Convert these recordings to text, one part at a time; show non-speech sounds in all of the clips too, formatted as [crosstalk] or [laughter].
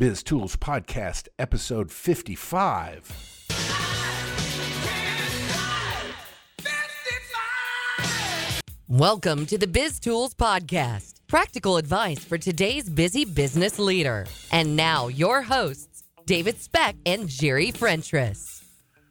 Biz Tools Podcast, episode 55. Welcome to the Biz Tools Podcast, practical advice for today's busy business leader. And now, your hosts, David Speck and Jerry Frentress.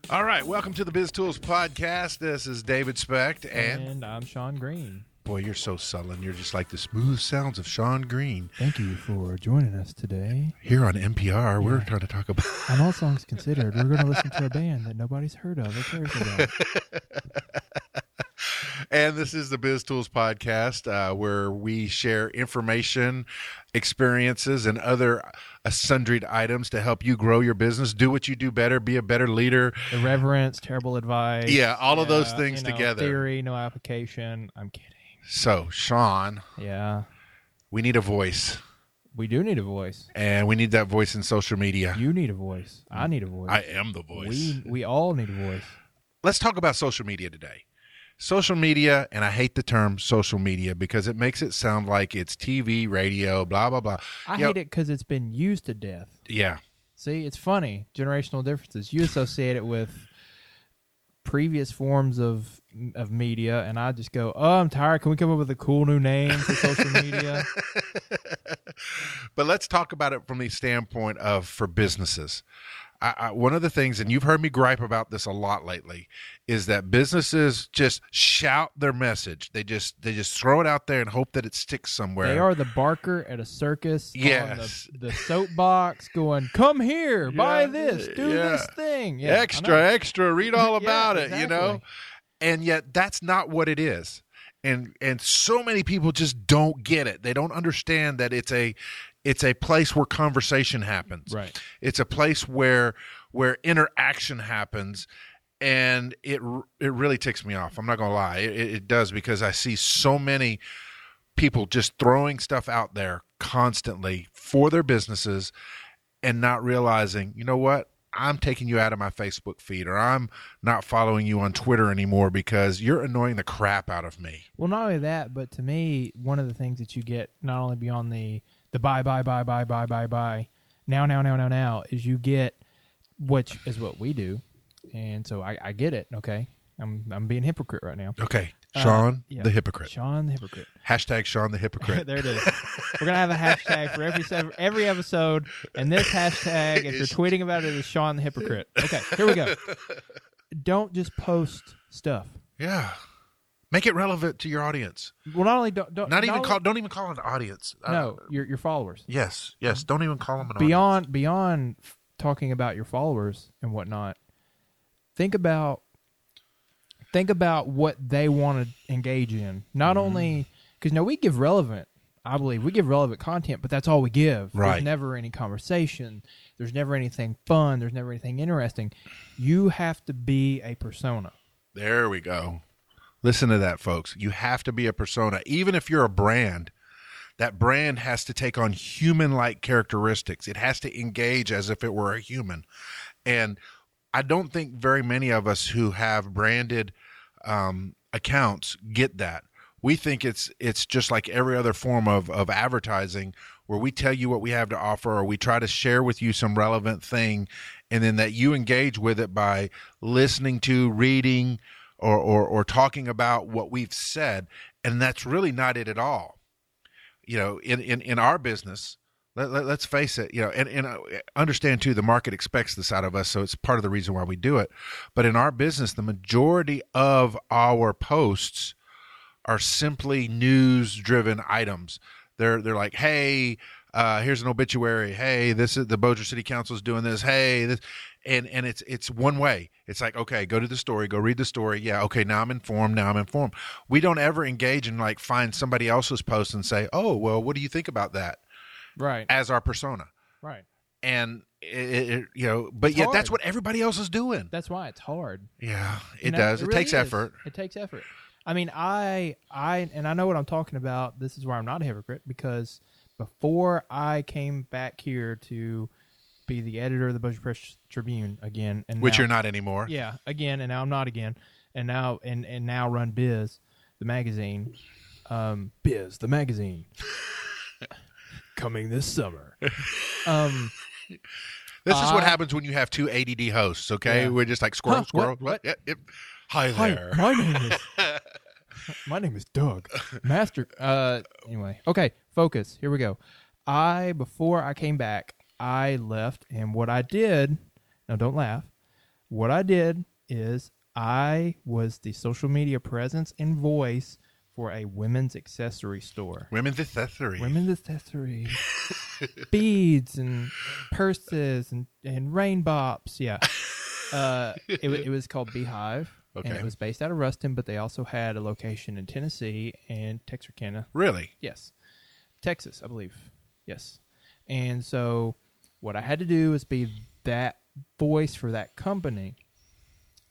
All right, welcome to the Biz Tools Podcast. This is David Speck and And I'm Sean Green. Boy, you're so sullen. You're just like the smooth sounds of Sean Green. Thank you for joining us today. Here on NPR, we're trying to talk about. [laughs] On all songs considered, we're going to listen to a band that nobody's heard of or cares about. [laughs] And this is the Biz Tools Podcast, uh, where we share information, experiences, and other uh, sundried items to help you grow your business, do what you do better, be a better leader. Irreverence, terrible advice. Yeah, all of those things you know, together. Theory, no application. I'm kidding. So, Sean, Yeah, we need a voice, we do need a voice. and we need that voice in social media. You need a voice. I need a voice. I am the voice. we we all need a voice. Let's talk about social media today. Social media, and I hate the term social media because it makes it sound like it's TV, radio, blah blah blah. I Yeah, hate it because it's been used to death. Yeah, See, it's funny. Generational differences. You associate it with previous forms of of media, and I just go, "Oh, I'm tired. Can we come up with a cool new name for social media?" [laughs] but let's talk about it from the standpoint of for businesses. I, I, one of the things, and you've heard me gripe about this a lot lately, is that businesses just shout their message. They just they just throw it out there and hope that it sticks somewhere. They are the barker at a circus. Yes. on the, the soapbox, going, "Come here, buy this, do yeah. this thing." Yeah, extra, extra. Read all [laughs] Yeah, about it. You know, exactly. And yet that's not what it is. And and so many people just don't get it. They don't understand that it's a it's a place where conversation happens. Right. It's a place where where interaction happens. And it it really ticks me off. I'm not gonna lie, it, it does because I see so many people just throwing stuff out there constantly for their businesses and not realizing, you know what? I'm taking you out of my Facebook feed or I'm not following you on Twitter anymore because you're annoying the crap out of me. Well, not only that, but to me, one of the things that you get not only beyond the the buy, buy, buy, buy, buy, buy, buy, now, now, now, now, now, is you get which is what we do, and so I, I get it. Okay, I'm I'm being hypocrite right now. Okay. Uh, Sean yeah. the hypocrite. Sean the hypocrite. Hashtag Sean the [laughs] hypocrite. there it is. We're gonna have a hashtag for every every episode, and this hashtag, if you're tweeting about it, is Sean the hypocrite. Okay, here we go. Don't just post stuff. yeah. Make it relevant to your audience. Well, not only don't, don't Not even only- call don't even call an audience. Uh, no your your followers. yes. Yes. Don't even call them an audience. beyond beyond talking about your followers and whatnot think about think about what they want to engage in not Mm-hmm. only because now we give relevant i believe we give relevant content but that's all we give Right. there's never any conversation there's never anything fun there's never anything interesting you have to be a persona There we go. Listen to that, folks. You have to be a persona. Even if you're a brand, that brand has to take on human like characteristics. It has to engage as if it were a human. And I don't think very many of us who have branded um, accounts get that. We think it's it's just like every other form of, of advertising where we tell you what we have to offer or we try to share with you some relevant thing and then that you engage with it by listening to, reading, or, or, or talking about what we've said. And that's really not it at all. You know, in, in, in our business, let, let, us face it, you know, and, and uh, understand too, the market expects this out of us. So it's part of the reason why we do it. But in our business, the majority of our posts are simply news driven items. They're, they're like, hey, uh, here's an obituary. Hey, this is the Bossier City Council is doing this. Hey, this, and and it's it's one way. It's like okay, go to the story, go read the story. Yeah, okay, now I'm informed. Now I'm informed. We don't ever engage and like find somebody else's post and say, oh, well, what do you think about that? Right As our persona, right and it, it, you know, but It's yet hard. that's what everybody else is doing. that's why it's hard Yeah, it You know, does. It, really takes is. effort. It takes effort. I mean, I, I, and I know what I'm talking about. This is where I'm not a hypocrite because before I came back here to be the editor of the Bossier Press Tribune again, and Which now- you're not anymore. yeah, again, and now I'm not again, and now and and now run Biz, the magazine, um, Biz, the magazine. [laughs] coming this summer. [laughs] um, This is what I- happens when you have two ADD hosts. Okay, Yeah. we're just like squirrel, Huh, squirrel. what? What? Yep, yep. Hi hi, there. my name is [laughs] my name is Doug Master. Uh, anyway, okay, focus. Here we go. I before I came back, I left, and what I did. Now, don't laugh. What I did is I was the social media presence and voice for a women's accessory store. Women's accessories. Women's accessories, [laughs] beads and purses and and rain bops. Yeah, uh, it, it was called Beehive, and it was based out of Ruston, but they also had a location in Tennessee and Texarkana. Really? Yes, Texas, I believe. Yes, and so what I had to do was be that voice for that company,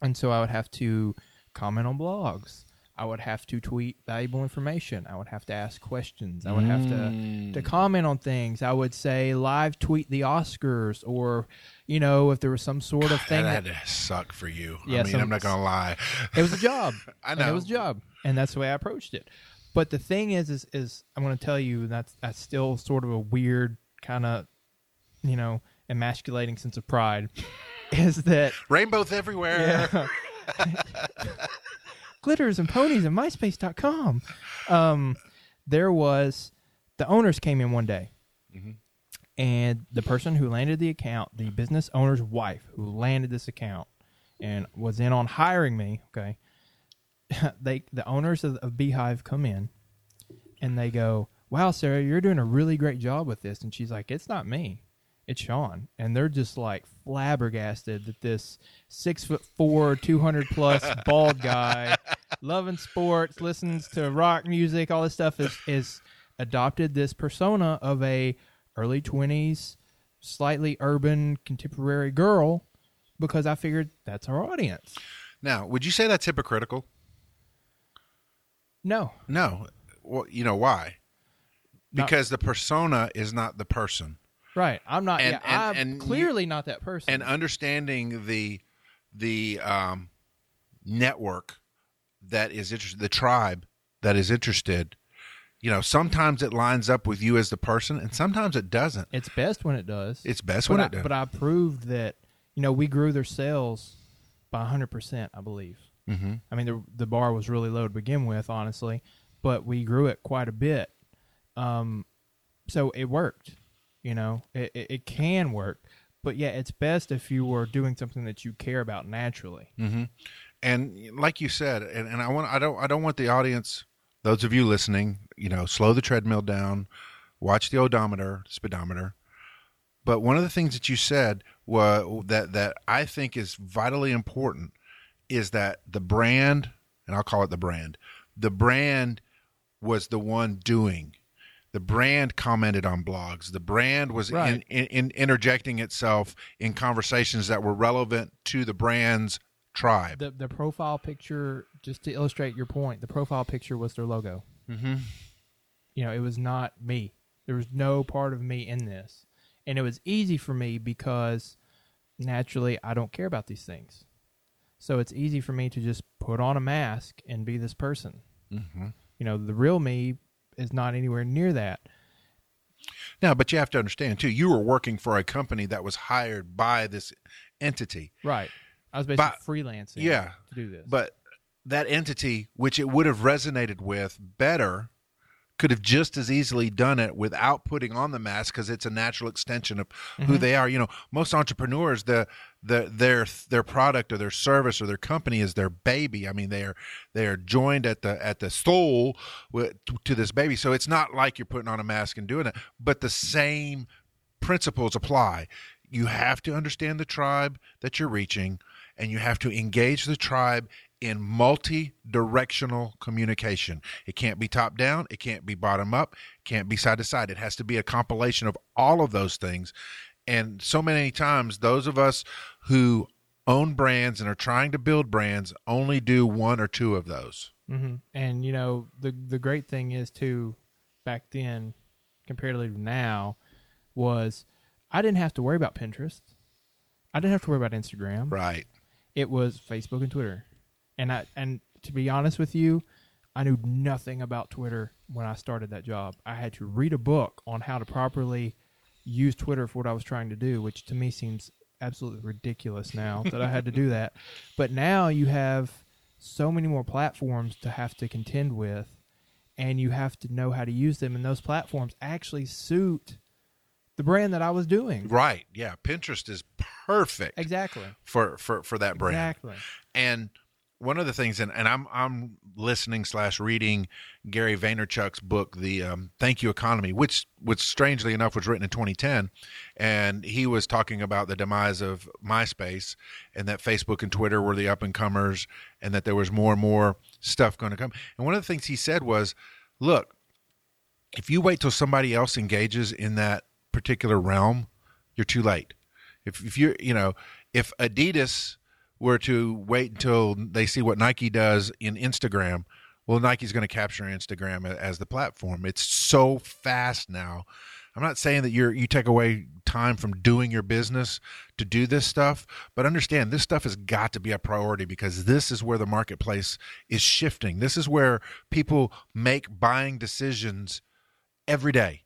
and so I would have to comment on blogs. I would have to tweet valuable information. I would have to ask questions. I would have to to mm. comment on things. I would say live tweet the Oscars, or you know, if there was some sort of thing that that had to suck for you. Yeah, I mean, some- I'm not gonna lie. it was a job. [laughs] I know. it was a job, and that's the way I approached it. But the thing is, is, is I'm going to tell you that's that's still sort of a weird kind of, you know, emasculating sense of pride. [laughs] is that Rainbows everywhere. [laughs] glitters and ponies and MySpace.com? Um, there was the owners came in one day, and the person who landed the account, the business owner's wife, who landed this account, and was in on hiring me. Okay, [laughs] they the owners of, of Beehive come in, and they go, "Wow, Sarah, you're doing a really great job with this." And she's like, "It's not me." It's Sean, and they're just like flabbergasted that this six foot four, two hundred plus [laughs] bald guy, loving sports, listens to rock music, all this stuff is is adopted this persona of a early twenties, slightly urban, contemporary girl, because I figured that's our audience. Now, would you say that's hypocritical? No, No. Well, you know why? Because the persona is not the person. Right? I'm not. And- yeah, and- I'm and you- clearly not that person. and understanding the the um, network that is interested, the tribe that is interested. You know, sometimes it lines up with you as the person, and sometimes it doesn't. it's best when it does. It's best but when I, it does. But I proved that you know we grew their sales by 100 percent. I believe. mm-hmm. I mean the the bar was really low to begin with, honestly, but we grew it quite a bit. Um, so it worked. You know, it, it, it can work, but yeah, it's best if you were doing something that you care about naturally. Mm-hmm. And like you said, and, and I want I don't I don't want the audience, those of you listening, you know, slow the treadmill down, watch the odometer, speedometer. But one of the things that you said was that that I think is vitally important is that the brand, and I'll call it the brand, the brand was the one doing. The brand commented on blogs. The brand was Right. in, in, in interjecting itself in conversations that were relevant to the brand's tribe. The the profile picture, just to illustrate your point, the profile picture was their logo. mm-hmm. you know, it was not me. There was no part of me in this. And it was easy for me because naturally I don't care about these things. So it's easy for me to just put on a mask and be this person. Mm-hmm. You know, the real me is not anywhere near that. Now, but you have to understand too. You were working for a company that was hired by this entity, Right. I was basically But- freelancing yeah, to do this. but that entity, which it would have resonated with better, could have just as easily done it without putting on the mask because it's a natural extension of who mm-hmm. they are. You know, most entrepreneurs, the the their their product or their service or their company is their baby. I mean, they are they are joined at the at the soul with, to this baby. So it's not like you're putting on a mask and doing it, but the same principles apply. You have to understand the tribe that you're reaching, and you have to engage the tribe in multi directional communication. It can't be top down, it can't be bottom up, can't be side to side. It has to be a compilation of all of those things. And so many times, those of us who own brands and are trying to build brands only do one or two of those. hmm And you know the the great thing is too, back then, comparatively to now, was I didn't have to worry about Pinterest. I didn't have to worry about Instagram. Right. It was Facebook and Twitter, and I and to be honest with you, I knew nothing about Twitter when I started that job. I had to read a book on how to properly use Twitter for what I was trying to do, which to me seems absolutely ridiculous now [laughs] that I had to do that. But now you have so many more platforms to have to contend with, and you have to know how to use them. And those platforms actually suit the brand that I was doing. Right. Yeah. Pinterest is perfect Exactly. for for for that brand. Exactly. And one of the things, and, and I'm I'm listening slash reading Gary Vaynerchuk's book, the um, Thank You Economy, which which strangely enough was written in 2010, and he was talking about the demise of MySpace and that Facebook and Twitter were the up and comers, and that there was more and more stuff going to come. And one of the things he said was, look, if you wait till somebody else engages in that particular realm, you're too late. If if you're you know if Adidas were to wait until they see what Nike does in Instagram, well, Nike's going to capture Instagram as the platform. It's so fast now. I'm not saying that you're you take away time from doing your business to do this stuff, but understand this stuff has got to be a priority because this is where the marketplace is shifting. This is where people make buying decisions every day.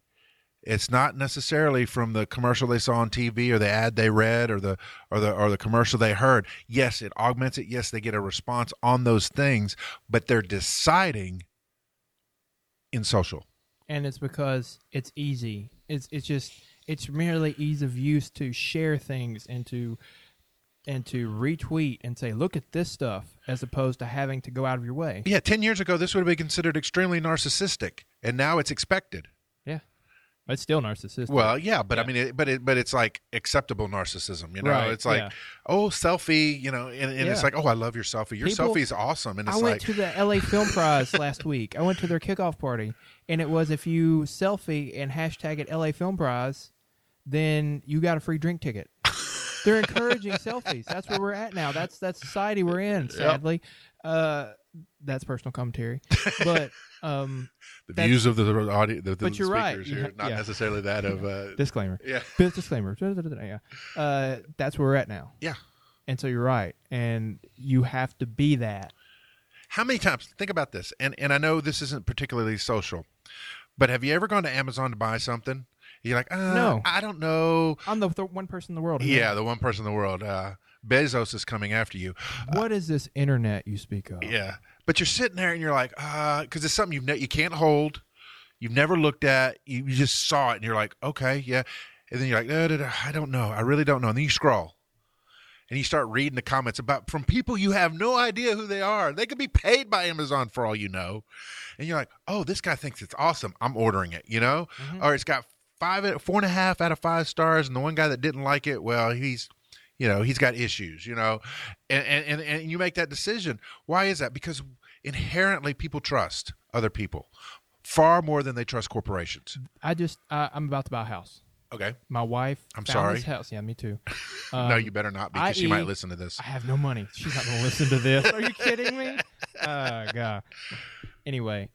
It's not necessarily from the commercial they saw on TV or the ad they read or the or the or the commercial they heard. Yes, it augments it. Yes, they get a response on those things, but they're deciding in social. and it's because it's easy. It's it's just it's merely ease of use to share things and to and to retweet and say, look at this stuff, as opposed to having to go out of your way. Yeah, 10 years ago this would have been considered extremely narcissistic, and now it's expected. Yeah, it's still narcissistic. Well, yeah, but I mean, it, but it, but it's like acceptable narcissism. You know, Right, it's like, yeah. oh, selfie. You know, and, and it's like, oh, I love your selfie. Your People- selfie is awesome, and it's I went like, to the LA Film Prize [laughs] last week. I went to their kickoff party, and it was if you selfie and hashtag it LA Film Prize, then you got a free drink ticket. They're encouraging [laughs] selfies. That's where we're at now. That's that's society we're in. Sadly, uh, that's personal commentary, [laughs] but um, the views of the audio, the, the But you're right. here, not yeah. necessarily that of. Uh, disclaimer. yeah, [laughs] Biz disclaimer. Yeah. Uh, that's where we're at now. yeah. And so you're right, and you have to be that. How many times? Think about this, and and I know this isn't particularly social, but have you ever gone to Amazon to buy something? You're like, uh, No. I don't know. I'm the th- one person in the world. Yeah, knows. the one person in the world, uh, Bezos is coming after you. What is this internet you speak of? Yeah, but you're sitting there and you're like, uh, because it's something you've ne- you can't hold, you've never looked at, you, you just saw it and you're like, okay, yeah, and then you're like, no, no, no, I don't know, I really don't know, and then you scroll. And you start reading the comments about from people you have no idea who they are. They could be paid by Amazon for all you know. And you're like, oh, this guy thinks it's awesome. I'm ordering it, you know? Or it's got five, four and a half out of five stars. And the one guy that didn't like it, well, he's, you know, he's got issues, you know? And, and, and, and you make that decision. Why is that? Because inherently people trust other people far more than they trust corporations. I just uh, I'm about to buy a house. Okay. My wife. I'm sorry. This house. Yeah, me too. [laughs] no, Um, you better not because she i.e. might listen to this. I have no money. She's not to listen to this. Are you kidding me? [laughs] Oh god. Anyway,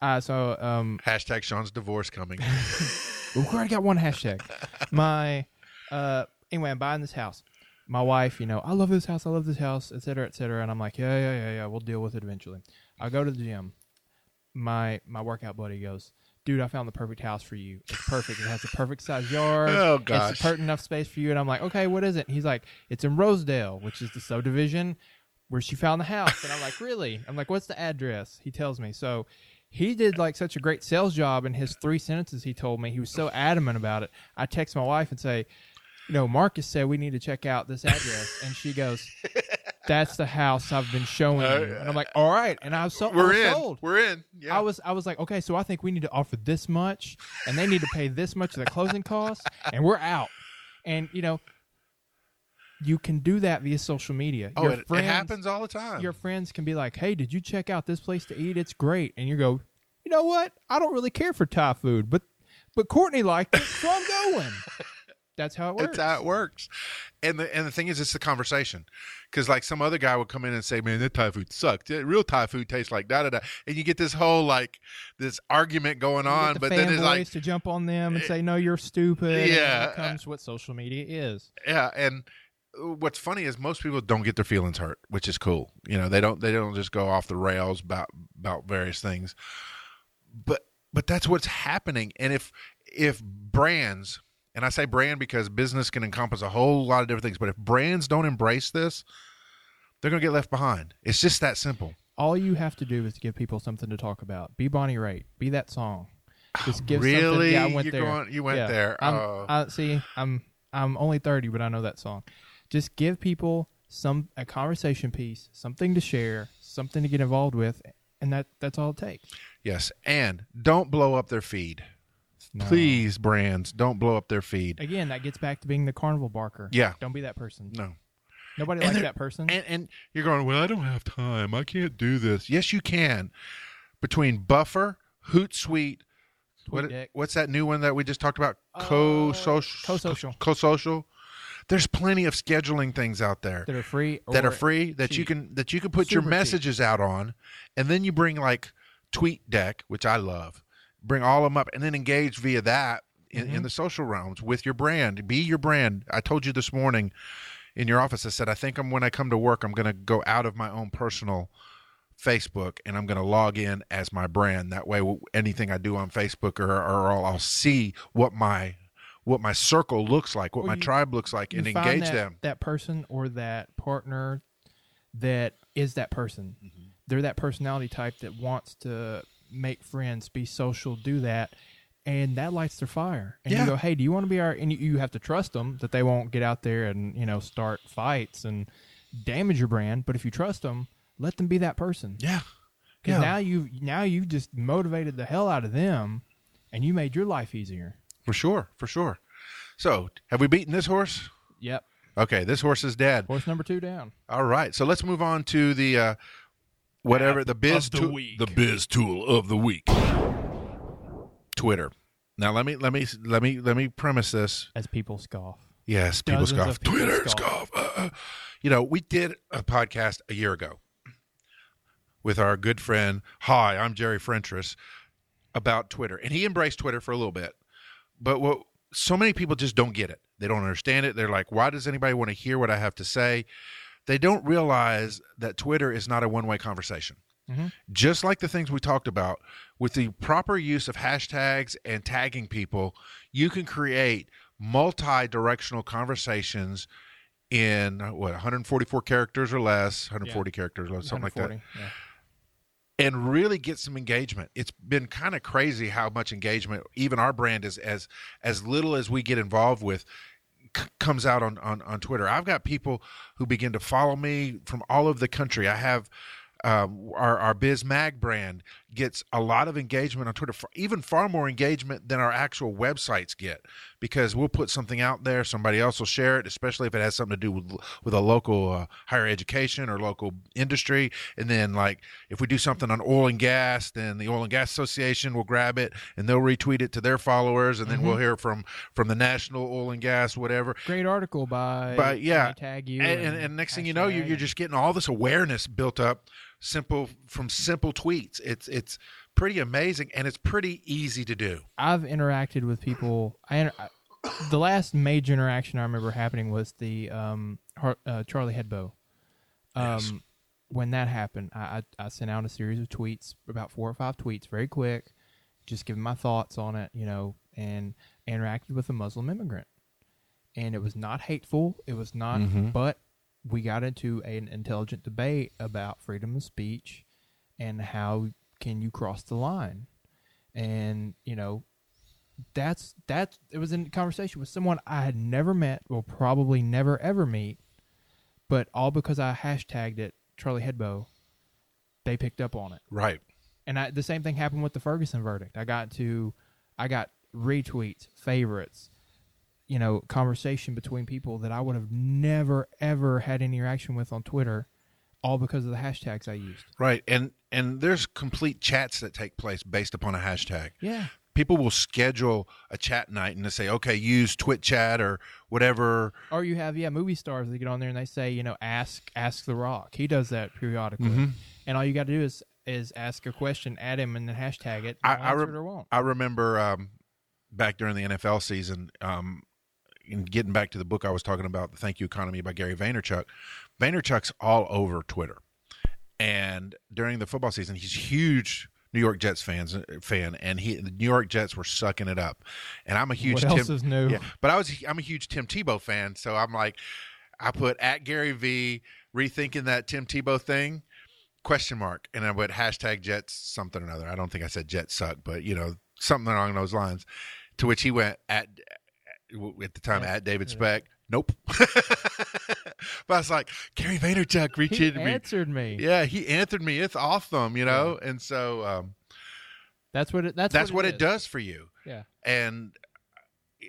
uh, so um, Hashtag Sean's divorce coming. [laughs] We've already got one hashtag. My uh, anyway, I'm buying this house. My wife, you know, I love this house. I love this house, et cetera, et cetera. And I'm like, yeah, yeah, yeah, yeah. We'll deal with it eventually. I go to the gym. My my workout buddy goes, dude, I found the perfect house for you. It's perfect. It has the perfect size yard. [laughs] Oh, It's gosh. the perfect enough space for you. And I'm like, okay, what is it? And he's like, it's in Rosedale, which is the subdivision where she found the house. And I'm like, really? I'm like, what's the address? He tells me. So he did like such a great sales job in his three sentences he told me. He was so adamant about it. I text my wife and say, you know, Marcus said we need to check out this address. and she goes, [laughs] that's the house I've been showing you. Uh, and I'm like, all right. And I was so We're was in. sold. We're in. Yeah. I was I was like, okay, so I think we need to offer this much, and they need to pay this much of the closing costs, and we're out. And you know, you can do that via social media. oh, it, it happens all the time. Your friends can be like, hey, did you check out this place to eat? It's great, and you go, you know what? I don't really care for Thai food, but but Courtney liked it, so I'm going. [laughs] That's how it works. That's how it works. And the and the thing is, it's the conversation. Because like some other guy would come in and say, "Man, that Thai food sucked. Real Thai food tastes like da da da," and you get this whole like this argument going You on. the But then it's like, to jump on them and eh, say, "No, you're stupid." Yeah. here uh, comes what social media is. yeah, and what's funny is most people don't get their feelings hurt, which is cool. You know, they don't they don't just go off the rails about about various things. But but that's what's happening. And if if brands and I say brand because business can encompass a whole lot of different things, but if brands don't embrace this, they're going to get left behind. It's just that simple. All you have to do is give people something to talk about. Be Bonnie Raitt. Be that song. [sighs] Just give Really? something. Yeah, I went You're there. going- you went Yeah. there. I'm, Oh. I, see, I'm I'm only thirty, but I know that song. Just give people some a conversation piece, something to share, something to get involved with, and that that's all it takes. Yes, and don't blow up their feed. No. Please, brands, don't blow up their feed. Again, that gets back to being the carnival barker. Yeah. Don't be that person. No. Nobody And likes that person. And, and you're going, well, I don't have time. I can't do this. Yes, you can. Between Buffer, Hootsuite, what, what's that new one that we just talked about? Co-social. Uh, Co-social. Co-social. There's plenty of scheduling things out there that are free. that are free that you can that you can put your Super cheap. messages out on, and then you bring like TweetDeck, which I love. Bring all of them up, and then engage via that in, Mm-hmm. in the social realms with your brand. Be your brand. I told you this morning in your office. I said I think I'm when I come to work, I'm going to go out of my own personal Facebook and I'm going to log in as my brand. That way, anything I do on Facebook or, or I'll, I'll see what my what my circle looks like, what Well, my you- tribe looks like, and engage that, them. That person or that partner that is that person. Mm-hmm. They're that personality type that wants to make friends, be social, do that. And that lights their fire. And Yeah. you go, hey, do you want to be our? And you, you have to trust them that they won't get out there and you know start fights and damage your brand. But if you trust them, let them be that person. Yeah. Because Yeah. now you now you've just motivated the hell out of them, and you made your life easier. For sure, for sure. So, have we beaten this horse? Yep. Okay, this horse is dead. Horse number two down. All right, so let's move on to the uh, whatever the biz the tool- the biz tool of the week. Twitter. Now let me let me let me let me premise this. As people scoff. Yes, people Dozens scoff. people Twitter scoff. scoff. Uh, uh. You know, we did a podcast a year ago with our good friend. Hi, I'm Jerry Frentress about Twitter, and he embraced Twitter for a little bit. But what so many people just don't get it. They don't understand it. They're like, "Why does anybody want to hear what I have to say?" They don't realize that Twitter is not a one-way conversation. Just like the things we talked about, with the proper use of hashtags and tagging people, you can create multi-directional conversations in what 144 characters or less, 140 characters or something like that, yeah. and really get some engagement. It's been kind of crazy how much engagement even our brand is as as little as we get involved with comes out on, on on Twitter. I've got people who begin to follow me from all over the country. I have um, our our Biz Mag brand gets a lot of engagement on Twitter, even far more engagement than our actual websites get, because we'll put something out there, somebody else will share it, especially if it has something to do with with a local uh, higher education or local industry, and then like if we do something on oil and gas, then the Oil and Gas Association will grab it and they'll retweet it to their followers, and then we'll hear from from the National Oil and Gas whatever, Great article by. but yeah, tag you. and, and, and next thing you know, you're, you're just getting all this awareness built up, simple from simple tweets. It's it's pretty amazing, and it's pretty easy to do. I've interacted with people. I, I the last major interaction I remember happening was the um Har- uh, Charlie Hebdo. Um, Yes. when that happened, I, I I sent out a series of tweets, about four or five tweets, very quick, just giving my thoughts on it, you know, and interacted with a Muslim immigrant. And it was not hateful. It was not, Mm-hmm. but we got into an intelligent debate about freedom of speech and how can you cross the line. And you know, that's that's it was in conversation with someone I had never met, will probably never ever meet, but all because I hashtagged it Charlie Hebdo, they picked up on it. Right. And I, the same thing happened with the Ferguson verdict. I got to, I got retweets, favorites, you know, conversation between people that I would have never ever had any interaction with on Twitter, all because of the hashtags I used. Right. And and there's complete chats that take place based upon a hashtag. Yeah. People will schedule a chat night and they say, okay, use Twit chat or whatever. Or you have yeah movie stars that get on there and they say you know ask ask the Rock. He does that periodically, Mm-hmm. and all you got to do is is ask a question, add him, and then hashtag it. I, I, re- it. I remember um, back during the NFL season, um, in getting back to the book I was talking about, The Thank You Economy by Gary Vaynerchuk, Vaynerchuk's all over Twitter. And during the football season, he's huge New York Jets fans fan, and he the New York Jets were sucking it up. And I'm a huge What Tim, else is new? Yeah, but I was I'm a huge Tim Tebow fan, so I'm like, I put at Gary V rethinking that Tim Tebow thing question mark, and I put hashtag Jets something or another. I don't think I said Jets suck, but you know something along those lines. To which he went at at the time at David Speck. Nope. [laughs] but I was like, Gary Vaynerchuk reached He into me. He answered me. Yeah, he answered me. It's awesome, you know. And so um, That's what it. That's, that's what it is. does for you. Yeah. And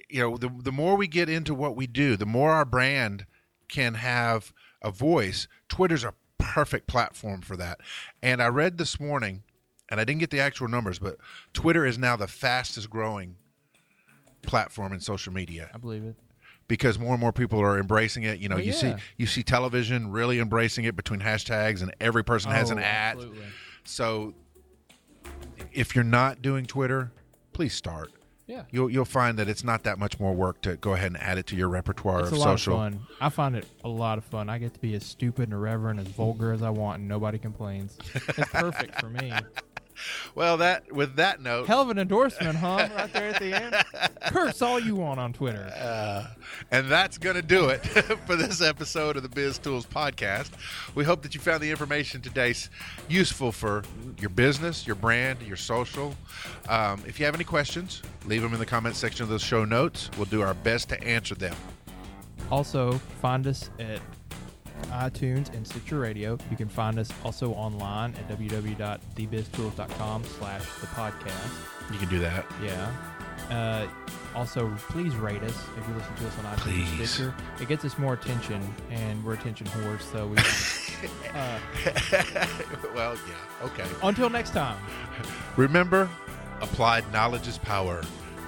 you know, the the more we get into what we do, the more our brand can have a voice. Twitter's a perfect platform for that. And I read this morning, and I didn't get the actual numbers, but Twitter is now the fastest growing platform in social media I believe it. because more and more people are embracing it. You know, Well, you see you see television really embracing it between hashtags, and every person has an Oh, ad. absolutely. So if you're not doing Twitter, please start. Yeah. You'll you'll find that it's not that much more work to go ahead and add it to your repertoire It's of a lot social. of fun. I find it a lot of fun. I get to be as stupid and irreverent, as vulgar as I want, and nobody complains. It's perfect for me. [laughs] Well, that with that note, Hell of an endorsement, huh? Right there at the end. [laughs] Curse all you want on Twitter. uh, and that's going to do it [laughs] for this episode of the Biz Tools podcast. We hope that you found the information today useful for your business, your brand, your social. Um, if you have any questions, leave them in the comment section of the show notes. We'll do our best to answer them. Also, find us at iTunes and Stitcher Radio. You can find us also online at www.thebiztools.com slash the podcast. You can do that. Yeah. Uh, also, please rate us if you listen to us on iTunes and Stitcher. It gets us more attention, and we're attention whores, so we. [laughs] uh, well, yeah. Okay. until next time. Remember, applied knowledge is power.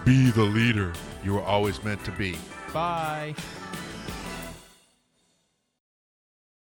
Be the leader you were always meant to be. Bye.